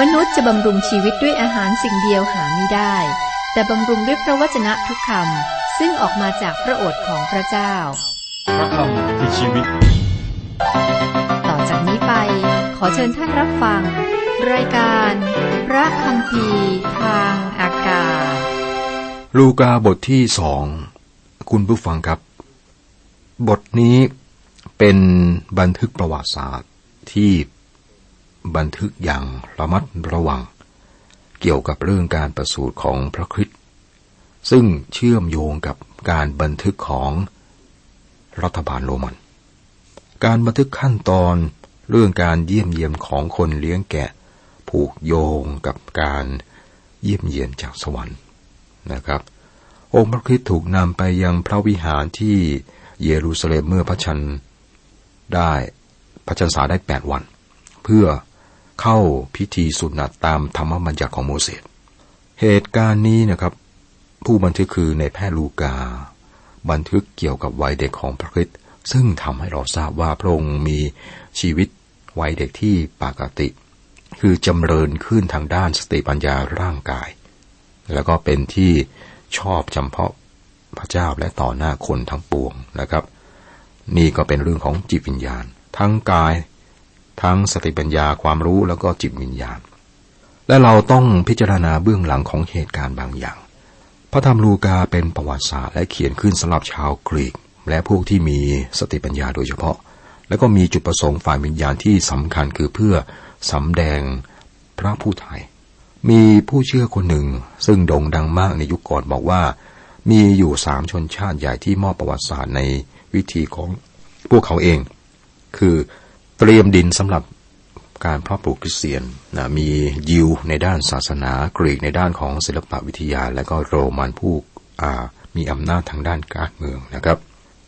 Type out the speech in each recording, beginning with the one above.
มนุษย์จะบำรุงชีวิตด้วยอาหารสิ่งเดียวหาไม่ได้ แต่บำรุงด้วยพระวจนะทุกคำซึ่งออกมาจากพระโอษฐ์ของพระเจ้า พระคำคือชีวิต ต่อจากนี้ไป ขอเชิญท่านรับฟัง รายการ พระคำพีทางอากาศ ลูกาบทที่สองคุณผู้ฟังครับ บทนี้เป็นบันทึกประวัติศาสตร์ที่ บันทึกอย่างระมัดระวัง เกี่ยวกับเรื่องการประสูติของพระคริสต์ซึ่งเชื่อมโยงกับการบันทึกของรัฐบาลโรมัน การบันทึกขั้นตอนเรื่องการเยี่ยมเยียมของคนเลี้ยงแกะ ผูกโยงกับการเยี่ยมเยียนจากสวรรค์นะครับ องค์พระคริสต์ถูกนำไปยังพระวิหารที่เยรูซาเล็มเมื่อพระชันได้พระชันษาได้แปดวัน เพื่อ เข้าพิธีสุนัตตามธรรมบัญญัติของโมเสส เหตุการณ์นี้นะครับ ผู้บันทึกคือในแพทย์ลูกา บันทึกเกี่ยวกับวัยเด็กของพระคริสต์ซึ่งทำให้เราทราบว่าพระองค์มีชีวิตวัยเด็กที่ปกติ คือจำเริญขึ้นทางด้านสติปัญญาร่างกาย แล้วก็เป็นที่ชอบจำเพาะพระเจ้าและต่อหน้าคนทั้งปวงนะครับ นี่ก็เป็นเรื่องของจิตวิญญาณ ทั้งกาย ทั้งสติปัญญาความรู้แล้วก็จิตวิญญาณ และเราต้องพิจารณาเบื้องหลังของเหตุการณ์บางอย่าง พระธรรมลูกาเป็นประวัติศาสตร์และเขียนขึ้นสำหรับชาวกรีก และพวกที่มีสติปัญญาโดยเฉพาะ และก็มีจุดประสงค์ฝ่ายวิญญาณที่สำคัญคือเพื่อสำแดงพระผู้ไทย มีผู้เชื่อคนหนึ่ง ซึ่งโด่งดังมากในยุคก่อนบอกว่า มีอยู่สามชนชาติใหญ่ที่มอบประวัติศาสตร์ในวิธีของพวกเขาเอง คือ เตรียมดินสำหรับการเพาะปลูกคริสเตียนนะมียิวในด้านศาสนากรีกในด้านของศิลปวิทยา และก็โรมันผู้มีอำนาจทางด้านการเมืองนะครับ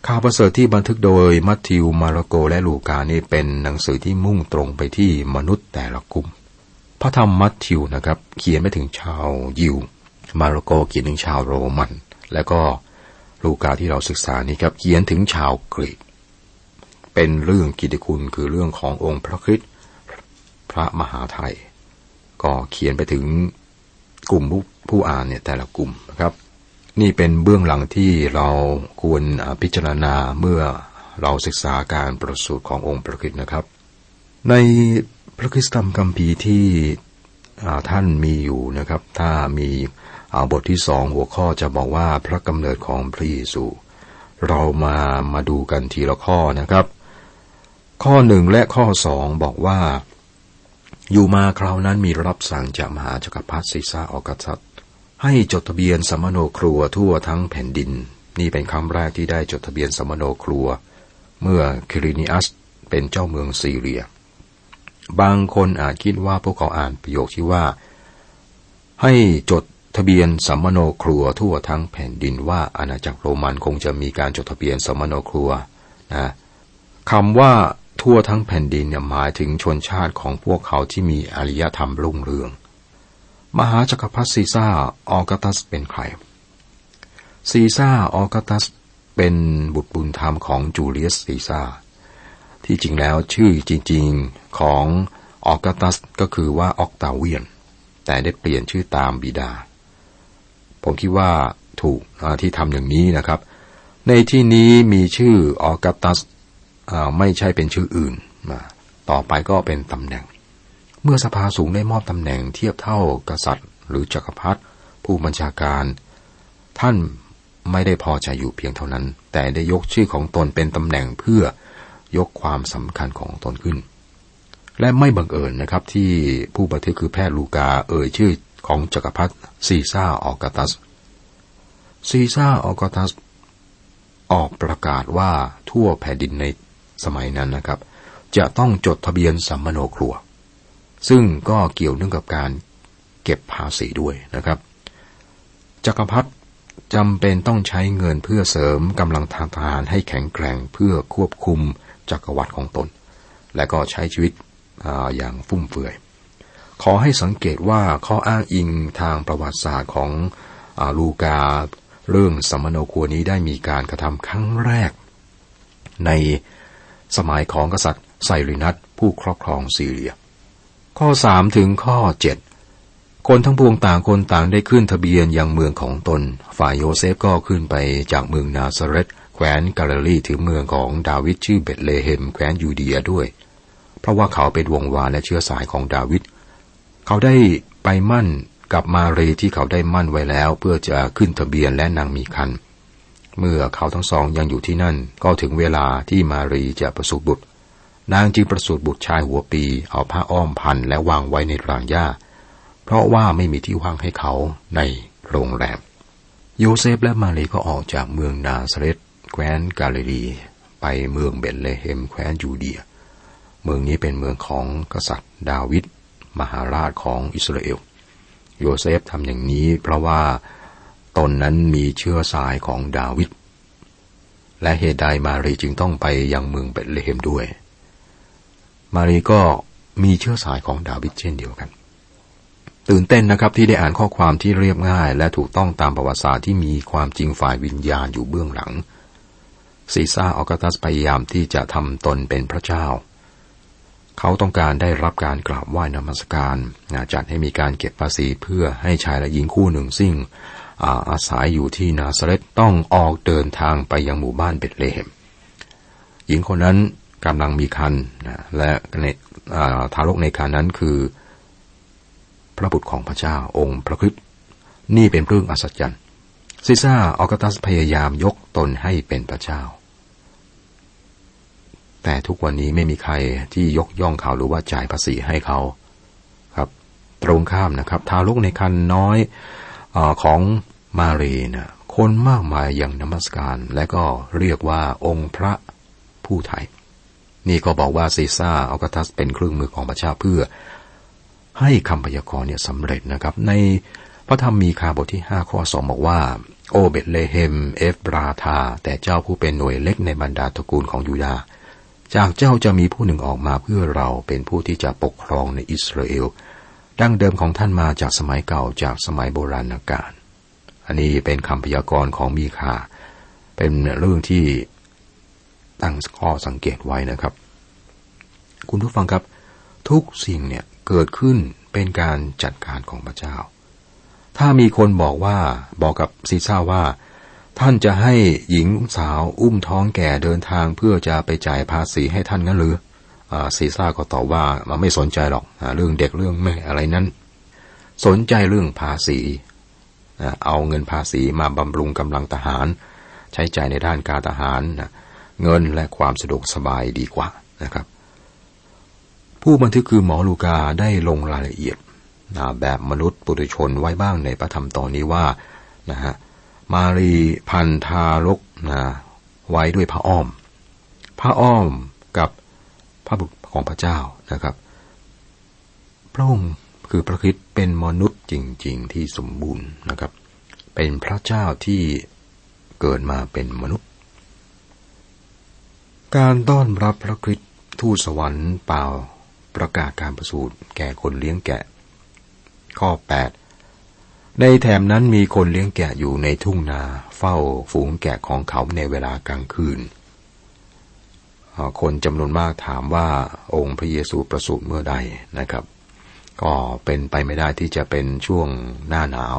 ข่าวประเสริฐที่บันทึกโดยมัทธิว มาระโก และลูกานี่เป็นหนังสือที่มุ่งตรงไปที่มนุษย์แต่ละกลุ่ม พระธรรมมัทธิวนะครับ เขียนไปถึงชาวยิว มาระโกเขียนถึงชาวโรมัน และก็ลูกาที่เราศึกษานี้ครับเขียนถึงชาวกรีก เป็นเรื่องกิตติคุณคือเรื่องขององค์พระคริสต์พระมหาไทย ก็เขียนไปถึงกลุ่มผู้อ่านเนี่ยแต่ละกลุ่มนะครับ นี่เป็นเบื้องหลังที่เราควรพิจารณาเมื่อเราศึกษาการประสูติขององค์พระคริสต์นะครับ ในพระคริสตธรรมคัมภีร์ที่ท่านมีอยู่นะครับ ถ้ามีบทที่สองหัวข้อจะบอกว่าพระกำเนิดของพระเยซู เรามามาดูกันทีละข้อนะครับ ข้อหนึ่งและข้อสองบอกว่า อยู่มาคราวนั้นมีรับสั่งจากมหาจักรพรรดิซีซ่าออกัสซัสให้จดทะเบียนสมโนครัวทั่วทั้งแผ่นดิน นี่เป็นครั้งแรกที่ได้จดทะเบียนสำมะโนครัว เมื่อคิรินิอัสเป็นเจ้าเมืองซีเรีย บางคนอาจคิดว่าพวกเขาอ่านประโยคที่ว่า ให้จดทะเบียนสำมะโนครัวทั่วทั้งแผ่นดินว่าอาณาจักรโรมันคงจะมีการจดทะเบียนสำมะโนครัวนะคำว่า ทั่วทั้งแผ่นดินเนี่ยหมายถึงชนชาติของพวกเขาที่มีอารยธรรมรุ่งเรือง มหาจักรพรรดิซีซ่าออกัตัสเป็นใคร ซีซ่าออกัตัสเป็นบุตรบุญธรรมของจูเลียสซีซ่า ที่จริงแล้วชื่อจริงๆของออกัตัสก็คือว่าออกตาเวียน แต่ได้เปลี่ยนชื่อตามบิดา ผมคิดว่าถูกที่ทำอย่างนี้นะครับ ในที่นี้มีชื่อออกัตัส ไม่ใช่เป็นชื่ออื่นมาต่อไปก็เป็นตำแหน่ง เมื่อสภาสูงได้มอบตำแหน่งเทียบเท่ากษัตริย์ หรือจักรพรรดิผู้บัญชาการ ท่านไม่ได้พอใจอยู่เพียงเท่านั้น แต่ได้ยกชื่อของตนเป็นตำแหน่งเพื่อยกความสำคัญของตนขึ้น และไม่บังเอิญนะครับที่ผู้บันทึกคือแพทย์ลูกาเอ่ยชื่อของจักรพรรดิซีซ่าออกัตัส ซีซ่าออกัตัส ออกประกาศว่าทั่วแผ่นดินใน สมัยนั้นนะครับ จะต้องจดทะเบียนสัมมโนครัว ซึ่งก็เกี่ยวเนื่องกับการเก็บภาษีด้วยนะครับ จักรพรรดิจำเป็นต้องใช้เงินเพื่อเสริมกำลังทางทหารให้แข็งแกร่งเพื่อควบคุมจักรวรรดิของตน และก็ใช้ชีวิตออย่างฟุ่มเฟือย ขอให้สังเกตว่าข้ออ้างอิงทางประวัติศาสตร์ของลูกาเรื่องสำมะโนครัวนี้ได้มีการกระทำครั้งแรก ใน สมัยของกษัตริย์ไซรินัสผู้ครอบครองซีเรีย ข้อสามถึงข้อเจ็ดคนทั้งปวงต่างคนต่างได้ขึ้นทะเบียนยังเมืองของตน ฝ่ายโยเซฟก็ขึ้นไปจากเมืองนาซาเรตแคว้นกาลิลีถึงเมืองของดาวิดชื่อเบตเลเฮมแคว้นยูเดียด้วย เพราะว่าเขาเป็นวงศ์วานและเชื้อสายของดาวิดเขาได้ไปมั่นกับมารีที่เขาได้มั่นไว้แล้ว เพื่อจะขึ้นทะเบียนและนางมีคัน เมื่อเขาทั้งสองยังอยู่ที่นั่น ก็ถึงเวลาที่มารีจะประสูติบุตร นางจึงประสูติบุตรชายหัวปี เอาผ้าอ้อมพันและวางไว้ในรางหญ้า เพราะว่าไม่มีที่ว่างให้เขาในโรงแรม โยเซฟและมารีก็ออกจากเมืองนาซาเรตแคว้นกาลิลี ไปเมืองเบตเลเฮมแคว้นยูเดีย เมืองนี้เป็นเมืองของกษัตริย์ดาวิดมหาราชของอิสราเอล โยเซฟทำอย่างนี้เพราะว่า ตนนั้นมีเชื้อสายของดาวิด และเหตุใดมารีจึงต้องไปยังเมืองเบตเลเฮมด้วย มารีก็มีเชื้อสายของดาวิดเช่นเดียวกัน ตื่นเต้นนะครับที่ได้อ่านข้อความที่เรียบง่าย และถูกต้องตามประวัติศาสตร์ที่มีความจริงฝ่ายวิญญาณอยู่เบื้องหลัง ซีซ่าออกตัสพยายามที่จะทำตนเป็นพระเจ้า เขาต้องการได้รับการกราบไหว้นมัสการจัดให้มีการเก็บภาษีเพื่อให้ชายและหญิงคู่หนึ่งซึ่ง อาศัยอยู่ที่นาซาเรตต้องออกเดินทางไปยังหมู่บ้านเบตเลเฮมหญิงคนนั้นกำลังมีคันและทารกในคันนั้นคือ พระบุตรของพระเจ้าองค์พระคริสต์นี่เป็นเรื่องอัศจรรย์ซิซ่าออกตัสพยายามยกตนให้เป็นพระเจ้า แต่ทุกวันนี้ไม่มีใครที่ยกย่องเขาหรือว่าจ่ายภาษีให้เขา ครับ ตรงข้ามนะครับ ทารกในคันน้อย ของมารีนะคนมากมายอย่างนมัสการและก็เรียกว่าองค์พระผู้ไทย นี่ก็บอกว่าซีซ่าออกัตัสเป็นเครื่องมือของพระเจ้าเพื่อ ให้คำพยากรณ์เนี่ยสำเร็จนะครับ ในพระธรรมมีคาบทที่ห้าข้อสองบอกว่า โอเบตเลเฮม เอฟบราธา แต่เจ้าผู้เป็นหน่วยเล็กในบรรดาตระกูลของยูดาจากเจ้าจะมีผู้หนึ่งออกมาเพื่อเราเป็นผู้ที่จะปกครองในอิสราเอล ดั้งเดิมของท่านมาจากสมัยเก่าจากสมัยโบราณกาล อันนี้เป็นคำพยากรณ์ของมีคา เป็นเรื่องที่ตั้งข้อสังเกตไว้นะครับ คุณผู้ฟังครับ ทุกสิ่งเนี่ยเกิดขึ้นเป็นการจัดการของพระเจ้า ถ้ามีคนบอกว่าบอกกับซีซ่าว่า ท่านจะให้หญิงสาวอุ้มท้องแก่เดินทางเพื่อจะไปจ่ายภาษีให้ท่านงั้นหรือ ซีซ่าก็ตอบว่ามันไม่สนใจหรอกเรื่องเด็กเรื่องแม่อะไรนั้น สนใจเรื่องภาษีเอาเงินภาษีมาบำรุงกำลังทหาร ใช้จ่ายในด้านการทหารเงินและความสะดวกสบายดีกว่านะครับ ผู้บันทึกคือหมอลูกาได้ลงรายละเอียดแบบมนุษย์ปุถุชนไว้บ้างในพระธรรมตอนนี้ว่านะฮะมารีพันธารกนะไว้ด้วยพระอ้อมพระอ้อม พระบุตรของพระเจ้านะครับ พระองค์คือพระคิดเป็นมนุษย์จริง ๆ ที่สมบูรณ์นะครับ เป็นพระเจ้าที่เกิดมาเป็นมนุษย์ การต้อนรับพระคริสต์ทูตสวรรค์เปล่าประกาศการประสูติแก่คนเลี้ยงแกะ ข้อ 8 ในแถมนั้นมีคนเลี้ยงแกะอยู่ในทุ่งนาเฝ้าฝูงแกะของเขาในเวลากลางคืน คนจำนวนมากถามว่าองค์พระเยซูประสูติเมื่อใดนะครับ ก็เป็นไปไม่ได้ที่จะเป็นช่วงหน้าหนาว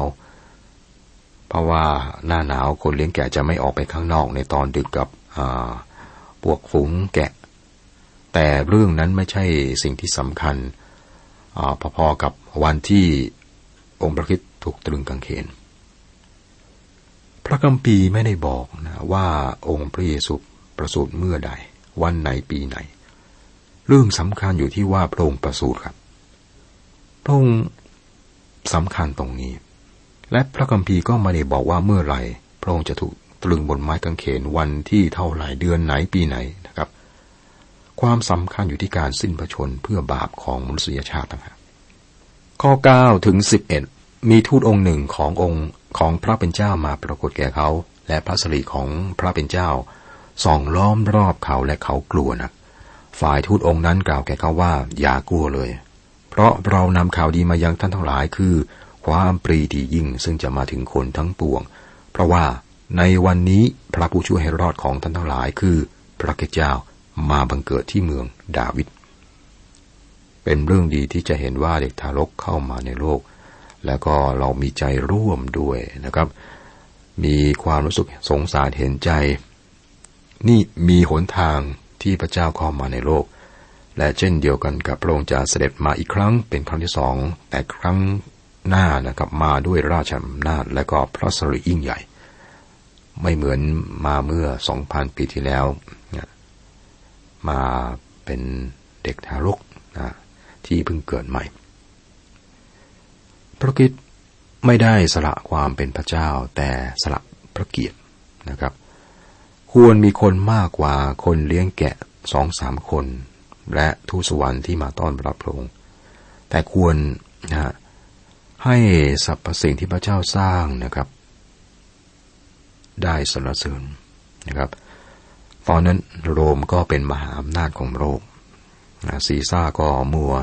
เพราะว่าหน้าหนาวคนเลี้ยงแกะจะไม่ออกไปข้างนอกในตอนดึกกับพวกฝูงแกะ แต่เรื่องนั้นไม่ใช่สิ่งที่สำคัญอพอๆกับวันที่องค์พระคิดถูกตรึงกางเขน พระกัมปีไม่ได้บอกนะว่าองค์พระเยซูประสูติเมื่อใด วันไหนปีไหน เรื่องสำคัญอยู่ที่ว่าพระองค์ประสูติครับ พระองค์สำคัญตรงนี้ และพระกัมพีก็ไม่ได้บอกว่าเมื่อไหร่ พระองค์จะถูกตรึงบนไม้กางเขนวันที่เท่าไหร่เดือนไหนปีไหนนะครับ ความสำคัญอยู่ที่การสิ้นพระชนเพื่อบาปของมนุษยชาติต่างหากข้อ9ถึง11 มีทูตองค์หนึ่งขององค์ของพระเป็นเจ้ามาปรากฏแก่เขา และพระสิริของพระเป็นเจ้า ส่องล้อมรอบเขาและเขากลัวนะฝ่ายทูตองค์นั้นกล่าวแก่เขาว่า อย่ากลัวเลย เพราะเรานำข่าวดีมายังท่านทั้งหลายคือความปรีดียิ่งซึ่งจะมาถึงคนทั้งปวง เพราะว่าในวันนี้พระผู้ช่วยให้รอดของท่านทั้งหลายคือ พระเจ้ามาบังเกิดที่เมืองดาวิดเป็เป็นเรื่องดีที่จะเห็นว่าเด็กทารกเข้ามาในโลก แล้วก็เรามีใจร่วมด้วยนะครับ มีความรู้สึกสงสารเห็นใจ นี่มีหนทางที่พระเจ้าเข้ามาในโลก และเช่นเดียวกันกับพระองค์จะเสด็จมาอีกครั้งเป็นครั้งที่สองแต่ครั้งหน้านะครับมาด้วยราชอำนาจและก็พระสริยิ่งใหญ่ ไม่เหมือนมาเมื่อสองพันปีที่แล้ว มาเป็นเด็กทารกนะที่เพิ่งเกิดใหม่ พระคิดไม่ได้สละความเป็นพระเจ้าแต่สละพระเกียรตินะครับ ควรมีคนมากกว่าคนเลี้ยงแกะสองสามคน และทูตสวรรค์ที่มาต้อนรับพระองค์แต่ควรนะให้สรรพสิ่งที่พระเจ้าสร้างนะครับ ได้สรรเสริญนะครับ ตอนนั้นโรมก็เป็นมหาอำนาจของโลกซีซ่าก็มัว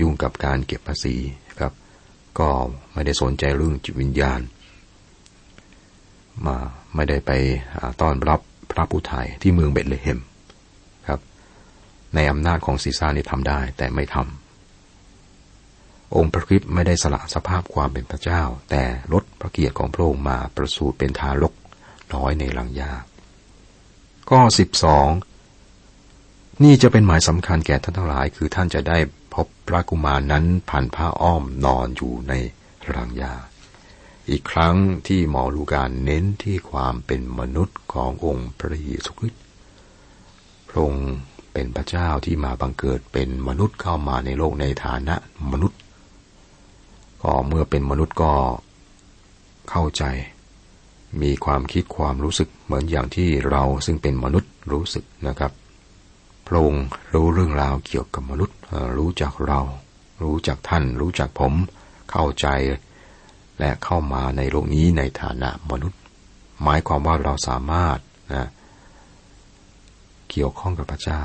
ยุ่งกับการเก็บภาษีครับ ก็ไม่ได้สนใจเรื่องจิตวิญญาณ มาไม่ได้ไปต้อนรับพระผู้ไทยที่เมืองเบตเลเฮมครับ ในอำนาจของซีซ่านี่ทำได้แต่ไม่ทำองค์พระคริสต์ไม่ได้สละสภาพความเป็นพระเจ้า แต่ลดพระเกียรติของพระองค์มาประสูติเป็นทารกน้อยในหลังยาข้อสิบสองนี่จะเป็นหมายสำคัญแก่ท่านทั้งหลาย คือท่านจะได้พบพระกุมารนั้นผ่านผ้าอ้อมนอนอยู่ในรังยา อีกครั้งที่หมอลูกาเน้นที่ความเป็นมนุษย์ขององค์พระเยซูคริสต์พระองค์เป็นพระเจ้าที่มาบังเกิดเป็นมนุษย์เข้ามาในโลกในฐานะมนุษย์ ก็เมื่อเป็นมนุษย์ก็เข้าใจ มีความคิดความรู้สึกเหมือนอย่างที่เราซึ่งเป็นมนุษย์รู้สึกนะครับพระองค์รู้เรื่องราวเกี่ยวกับมนุษย์ รู้จักเรา รู้จักท่าน รู้จักผม เข้าใจ และเข้ามาในโลกนี้ในฐานะมนุษย์ หมายความว่าเราสามารถนะเกี่ยวข้องกับพระเจ้า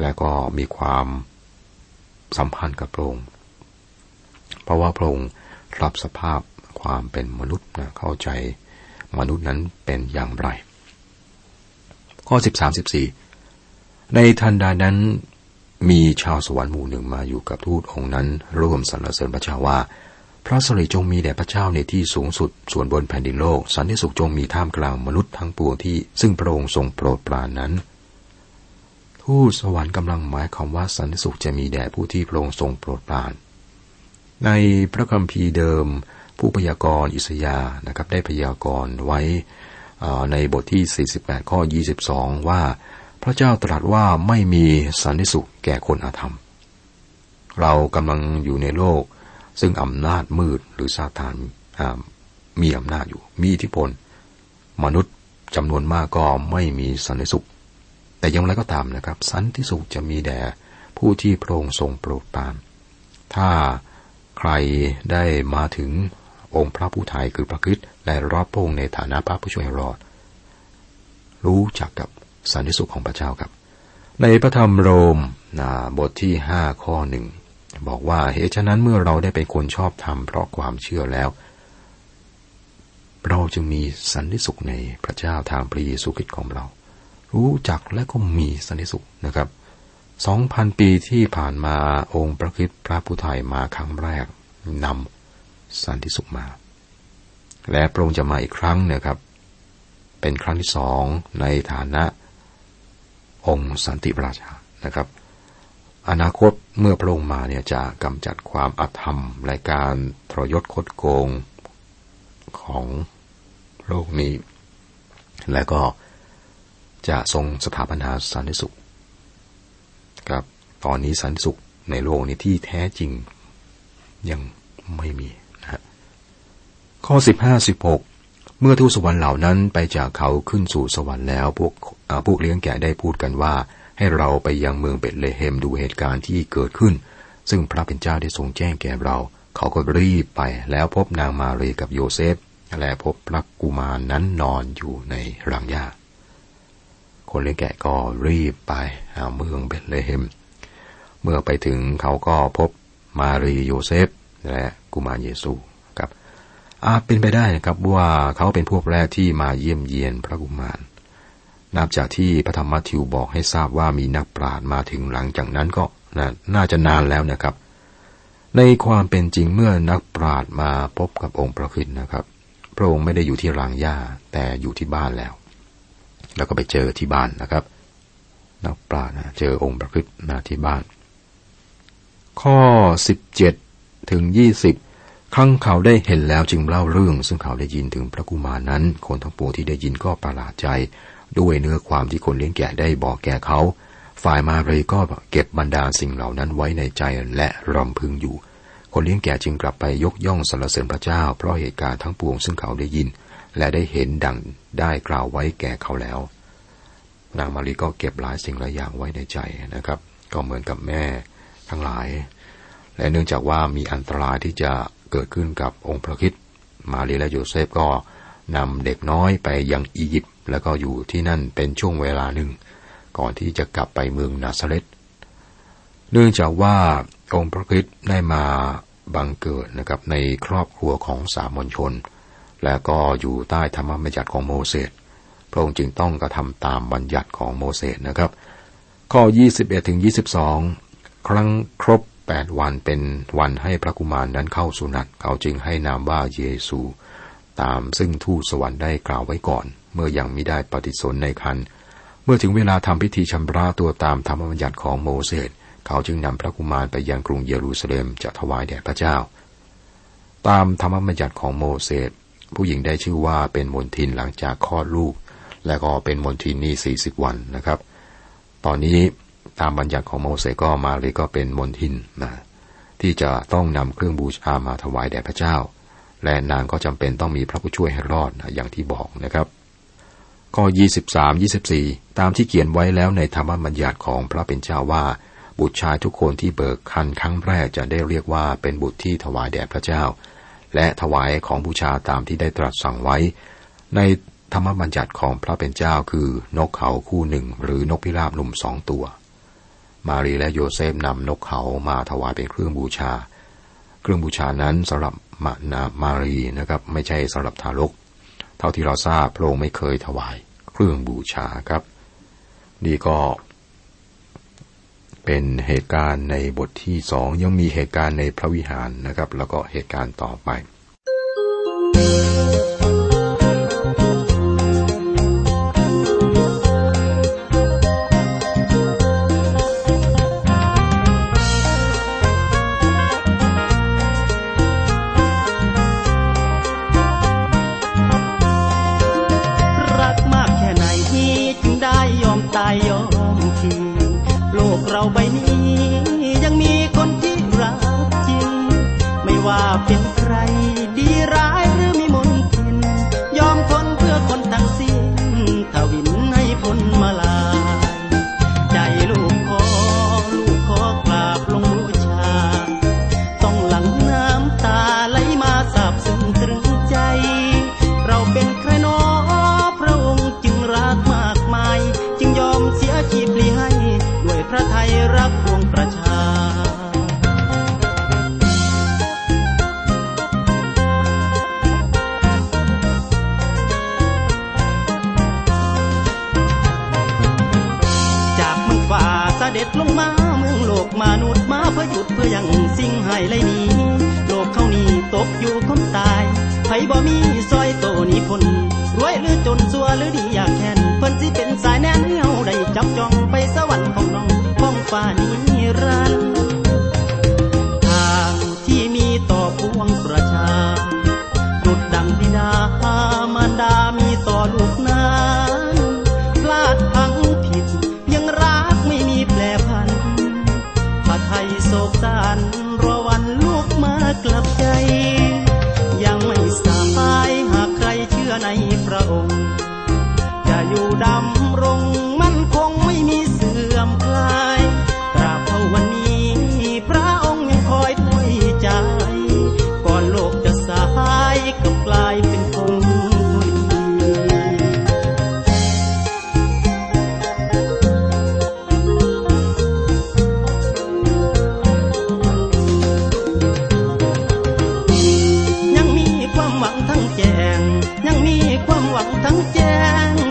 และก็มีความสัมพันธ์กับพระองค์เพราะว่าพระองค์รับสภาพความเป็นมนุษย์นะเข้าใจมนุษย์นั้นเป็นอย่างไร ข้อสิบสามสิบสี่ในทันใดนั้นมีชาวสวรรค์หมู่หนึ่งมาอยู่กับทูตองค์นั้น ร่วมสรรเสริญพระเจ้าว่า พระสริจงมีแด่พระเจ้าในที่สูงสุด ส่วนบนแผ่นดินโลก สันติสุขจงมีท่ามกลางมนุษย์ทั้งปวงที่ ซึ่งพระองค์ทรงโปรดปรานนั้น ทูตสวรรค์กำลังหมายความว่าสันติสุขจะมีแด่ผู้ที่พระองค์ทรงโปรดปราน ในพระคัมภีร์เดิม ผู้พยากรณ์อิสยานะครับได้พยากรณ์ไว้ในบทที่ 48 ข้อ 22 ว่า พระเจ้าตรัสว่าไม่มีสันติสุขแก่คนอาธรรม เรากำลังอยู่ในโลก ซึ่งอำนาจมืดหรือซาตานมีอำนาจอยู่ มีอิทธิพล มนุษย์จำนวนมากก็ไม่มีสันติสุข แต่อยังไรก็ตามนะครับ สันติสุขจะมีแด่ผู้ที่พระองค์ทรงโปรดปราน ถ้าใครได้มาถึงองค์พระผู้ไทยคือพระคิดและรับพระองค์ในฐานะพระผู้ช่วยรอด รู้จักกับสันติสุขของพระเจ้าครับ ในพระธรรมโรมนะบทที่ห้าข้อหนึ่ง บอกว่าเหตุฉะนั้นเมื่อเราได้เป็นคนชอบธรรมเพราะความเชื่อแล้ว เราจึงมีสันติสุขในพระเจ้าทางพระเยซูคริสต์ของเรา รู้จักและก็มีสันติสุขนะครับสองพันปีที่ผ่านมาองค์พระคิดพระผู้ไทยมาครั้งแรกนำสันติสุขมา และพระองค์จะมาอีกครั้งนะครับ เป็นครั้งที่สองในฐานะองค์สันติราชานะครับ อนาคตเมื่อพระองค์มาเนี่ยจะกำจัดความอธรรมและการทรยศคดโกงของโลกนี้ และก็จะทรงสถาปนาสันติสุขครับตอนนี้สันติสุขในโลกนี้ที่แท้จริงยังไม่มีนะฮะข้อสิบห้าสิบหกเมื่อทูตสวรรค์เหล่านั้นไปจากเขาขึ้นสู่สวรรค์แล้วพวกพวกเลี้ยงแกะได้พูดกันว่า ให้เราไปยังเมืองเบตเลเฮมดูเหตุการณ์ที่เกิดขึ้น ซึ่งพระเป็นเจ้าได้ทรงแจ้งแก่เรา เขาก็รีบไปแล้วพบนางมารีกับโยเซฟ และพบพระกุมารนั้นนอนอยู่ในรางหญ้าคนเลี้ยงแกะก็รีบไปเมืองเบตเลเฮม เมื่อไปถึงเขาก็พบมารีโยเซฟ และกุมารเยซูครับอาจเป็นไปได้นะครับว่าเขาเป็นพวกแรกที่มาเยี่ยมเยียนพระกุมาร นับจากที่พระธรรมมัทธิวบอกให้ทราบว่ามีนักปราชญ์มาถึงหลังจากนั้นก็น่าจะนานแล้วนะครับ ในความเป็นจริงเมื่อนักปราชญ์มาพบกับองค์พระคิดนะครับ พระองค์ไม่ได้อยู่ที่รางหญ้าแต่อยู่ที่บ้านแล้ว แล้วก็ไปเจอที่บ้านนะครับ นักปราชญ์เจอองค์พระคิดมาที่บ้าน ข้อสิบเจ็ดถึงยี่สิบ ครั้งเขาได้เห็นแล้วจึงเล่าเรื่อง ซึ่งเขาได้ยินถึงพระกุมารนั้น คนทั้งปวงที่ได้ยินก็ประหลาดใจ ด้วยเนื้อความที่คนเลี้ยงแกะได้บอกแก่เขา ฝ่ายมาเรีก็เก็บบรรดาสิ่งเหล่านั้นไว้ในใจและรำพึงอยู่ คนเลี้ยงแกะจึงกลับไปยกย่องสรรเสริญพระเจ้า เพราะเหตุการณ์ทั้งปวงซึ่งเขาได้ยิน และได้เห็นดังได้กล่าวไว้แก่เขาแล้ว นางมารีก็เก็บหลายสิ่งหลายอย่างไว้ในใจนะครับ ก็เหมือนกับแม่ทั้งหลาย และเนื่องจากว่ามีอันตรายที่จะ เกิดขึ้นกับองค์พระคิดมารีและโยเซฟก็นำเด็กน้อยไปยังอียิปต์แล้วก็อยู่ที่นั่นเป็นช่วงเวลาหนึ่ง ก่อนที่จะกลับไปเมืองนาซาเรตเนื่องจากว่าองค์พระคิดได้มาบังเกิดนะครับในครอบครัวของสามัญชน และก็อยู่ใต้ธรรมบัญญัติของโมเสสพระองค์จึงต้องกระทำตามบัญญัติของโมเสสนะครับ ข้อ 21ถึง22 ครั้งครบ แปดวันเป็นวันให้พระกุมารนั้นเข้าสุนัตเขาจึงให้นามว่าเยซู ตามซึ่งทูตสวรรค์ได้กล่าวไว้ก่อน เมื่อยังไม่ได้ปฏิสนในคันเมื่อถึงเวลาทำพิธีชำระตัวตามธรรมบัญญัติของโมเสสเขาจึงนำพระกุมารไปยังกรุงเยรูซาเล็มจะถวายแด่พระเจ้า ตามธรรมบัญญัติของโมเสสผู้หญิงได้ชื่อว่าเป็นมนทินหลังจากคลอดลูก และก็เป็นมนทินนี่สี่สิบวันนะครับ ตอนนี้ ตามบัญญัติของโมเสสก็มารีก็เป็นมนทินนะที่จะต้องนำเครื่องบูชามาถวายแด่พระเจ้า และนางก็จำเป็นต้องมีพระผู้ช่วยให้รอดนะอย่างที่บอกนะครับข้อ23 24 ตามที่เขียนไว้แล้วในธรรมบัญญัติของพระเป็นเจ้าว่า บุตรชายทุกคนที่เบิกคันครั้งแรกจะได้เรียกว่าเป็นบุตรที่ถวายแด่พระเจ้า และถวายของบูชาตามที่ได้ตรัสสั่งไว้ ในธรรมบัญญัติของพระเป็นเจ้าคือนกเขาคู่หนึ่ง หรือนกพิราบหนุ่มสองตัว มารีและโยเซฟนำนกเขามาถวายเป็นเครื่องบูชา เครื่องบูชานั้นสำหรับมานามารีนะครับ ไม่ใช่สำหรับทารก เท่าที่เราทราบพระองค์ไม่เคยถวายเครื่องบูชาครับ นี่ก็ เป็นเหตุการณ์ในบทที่สองยังมีเหตุการณ์ในพระวิหารนะครับ แล้วก็เหตุการณ์ต่อไป ตายยอมทิ้โลกเราใบนี้ ยังมีคนที่รักจริง ไม่ว่าเป็นใคร เด็ดลงมาเมืองโลกมนุษย์มาเพื่อหยุดเพื่อยังสิ่งหายไรนี้ โลกเขานี้ตกอยู่คมตายไผบ่มีซอยโตนี้พนรวยหรือจนสัวหรือดีอยากแค้นเพิ่นสิเป็นสายแน่นเฮาได้จับจองไปสวรรค์ของน้องของฟ้านี้รันทางที่มีต่อปวงประชาดุดดังบิดา ยังมีความหวังทั้งแจ้ง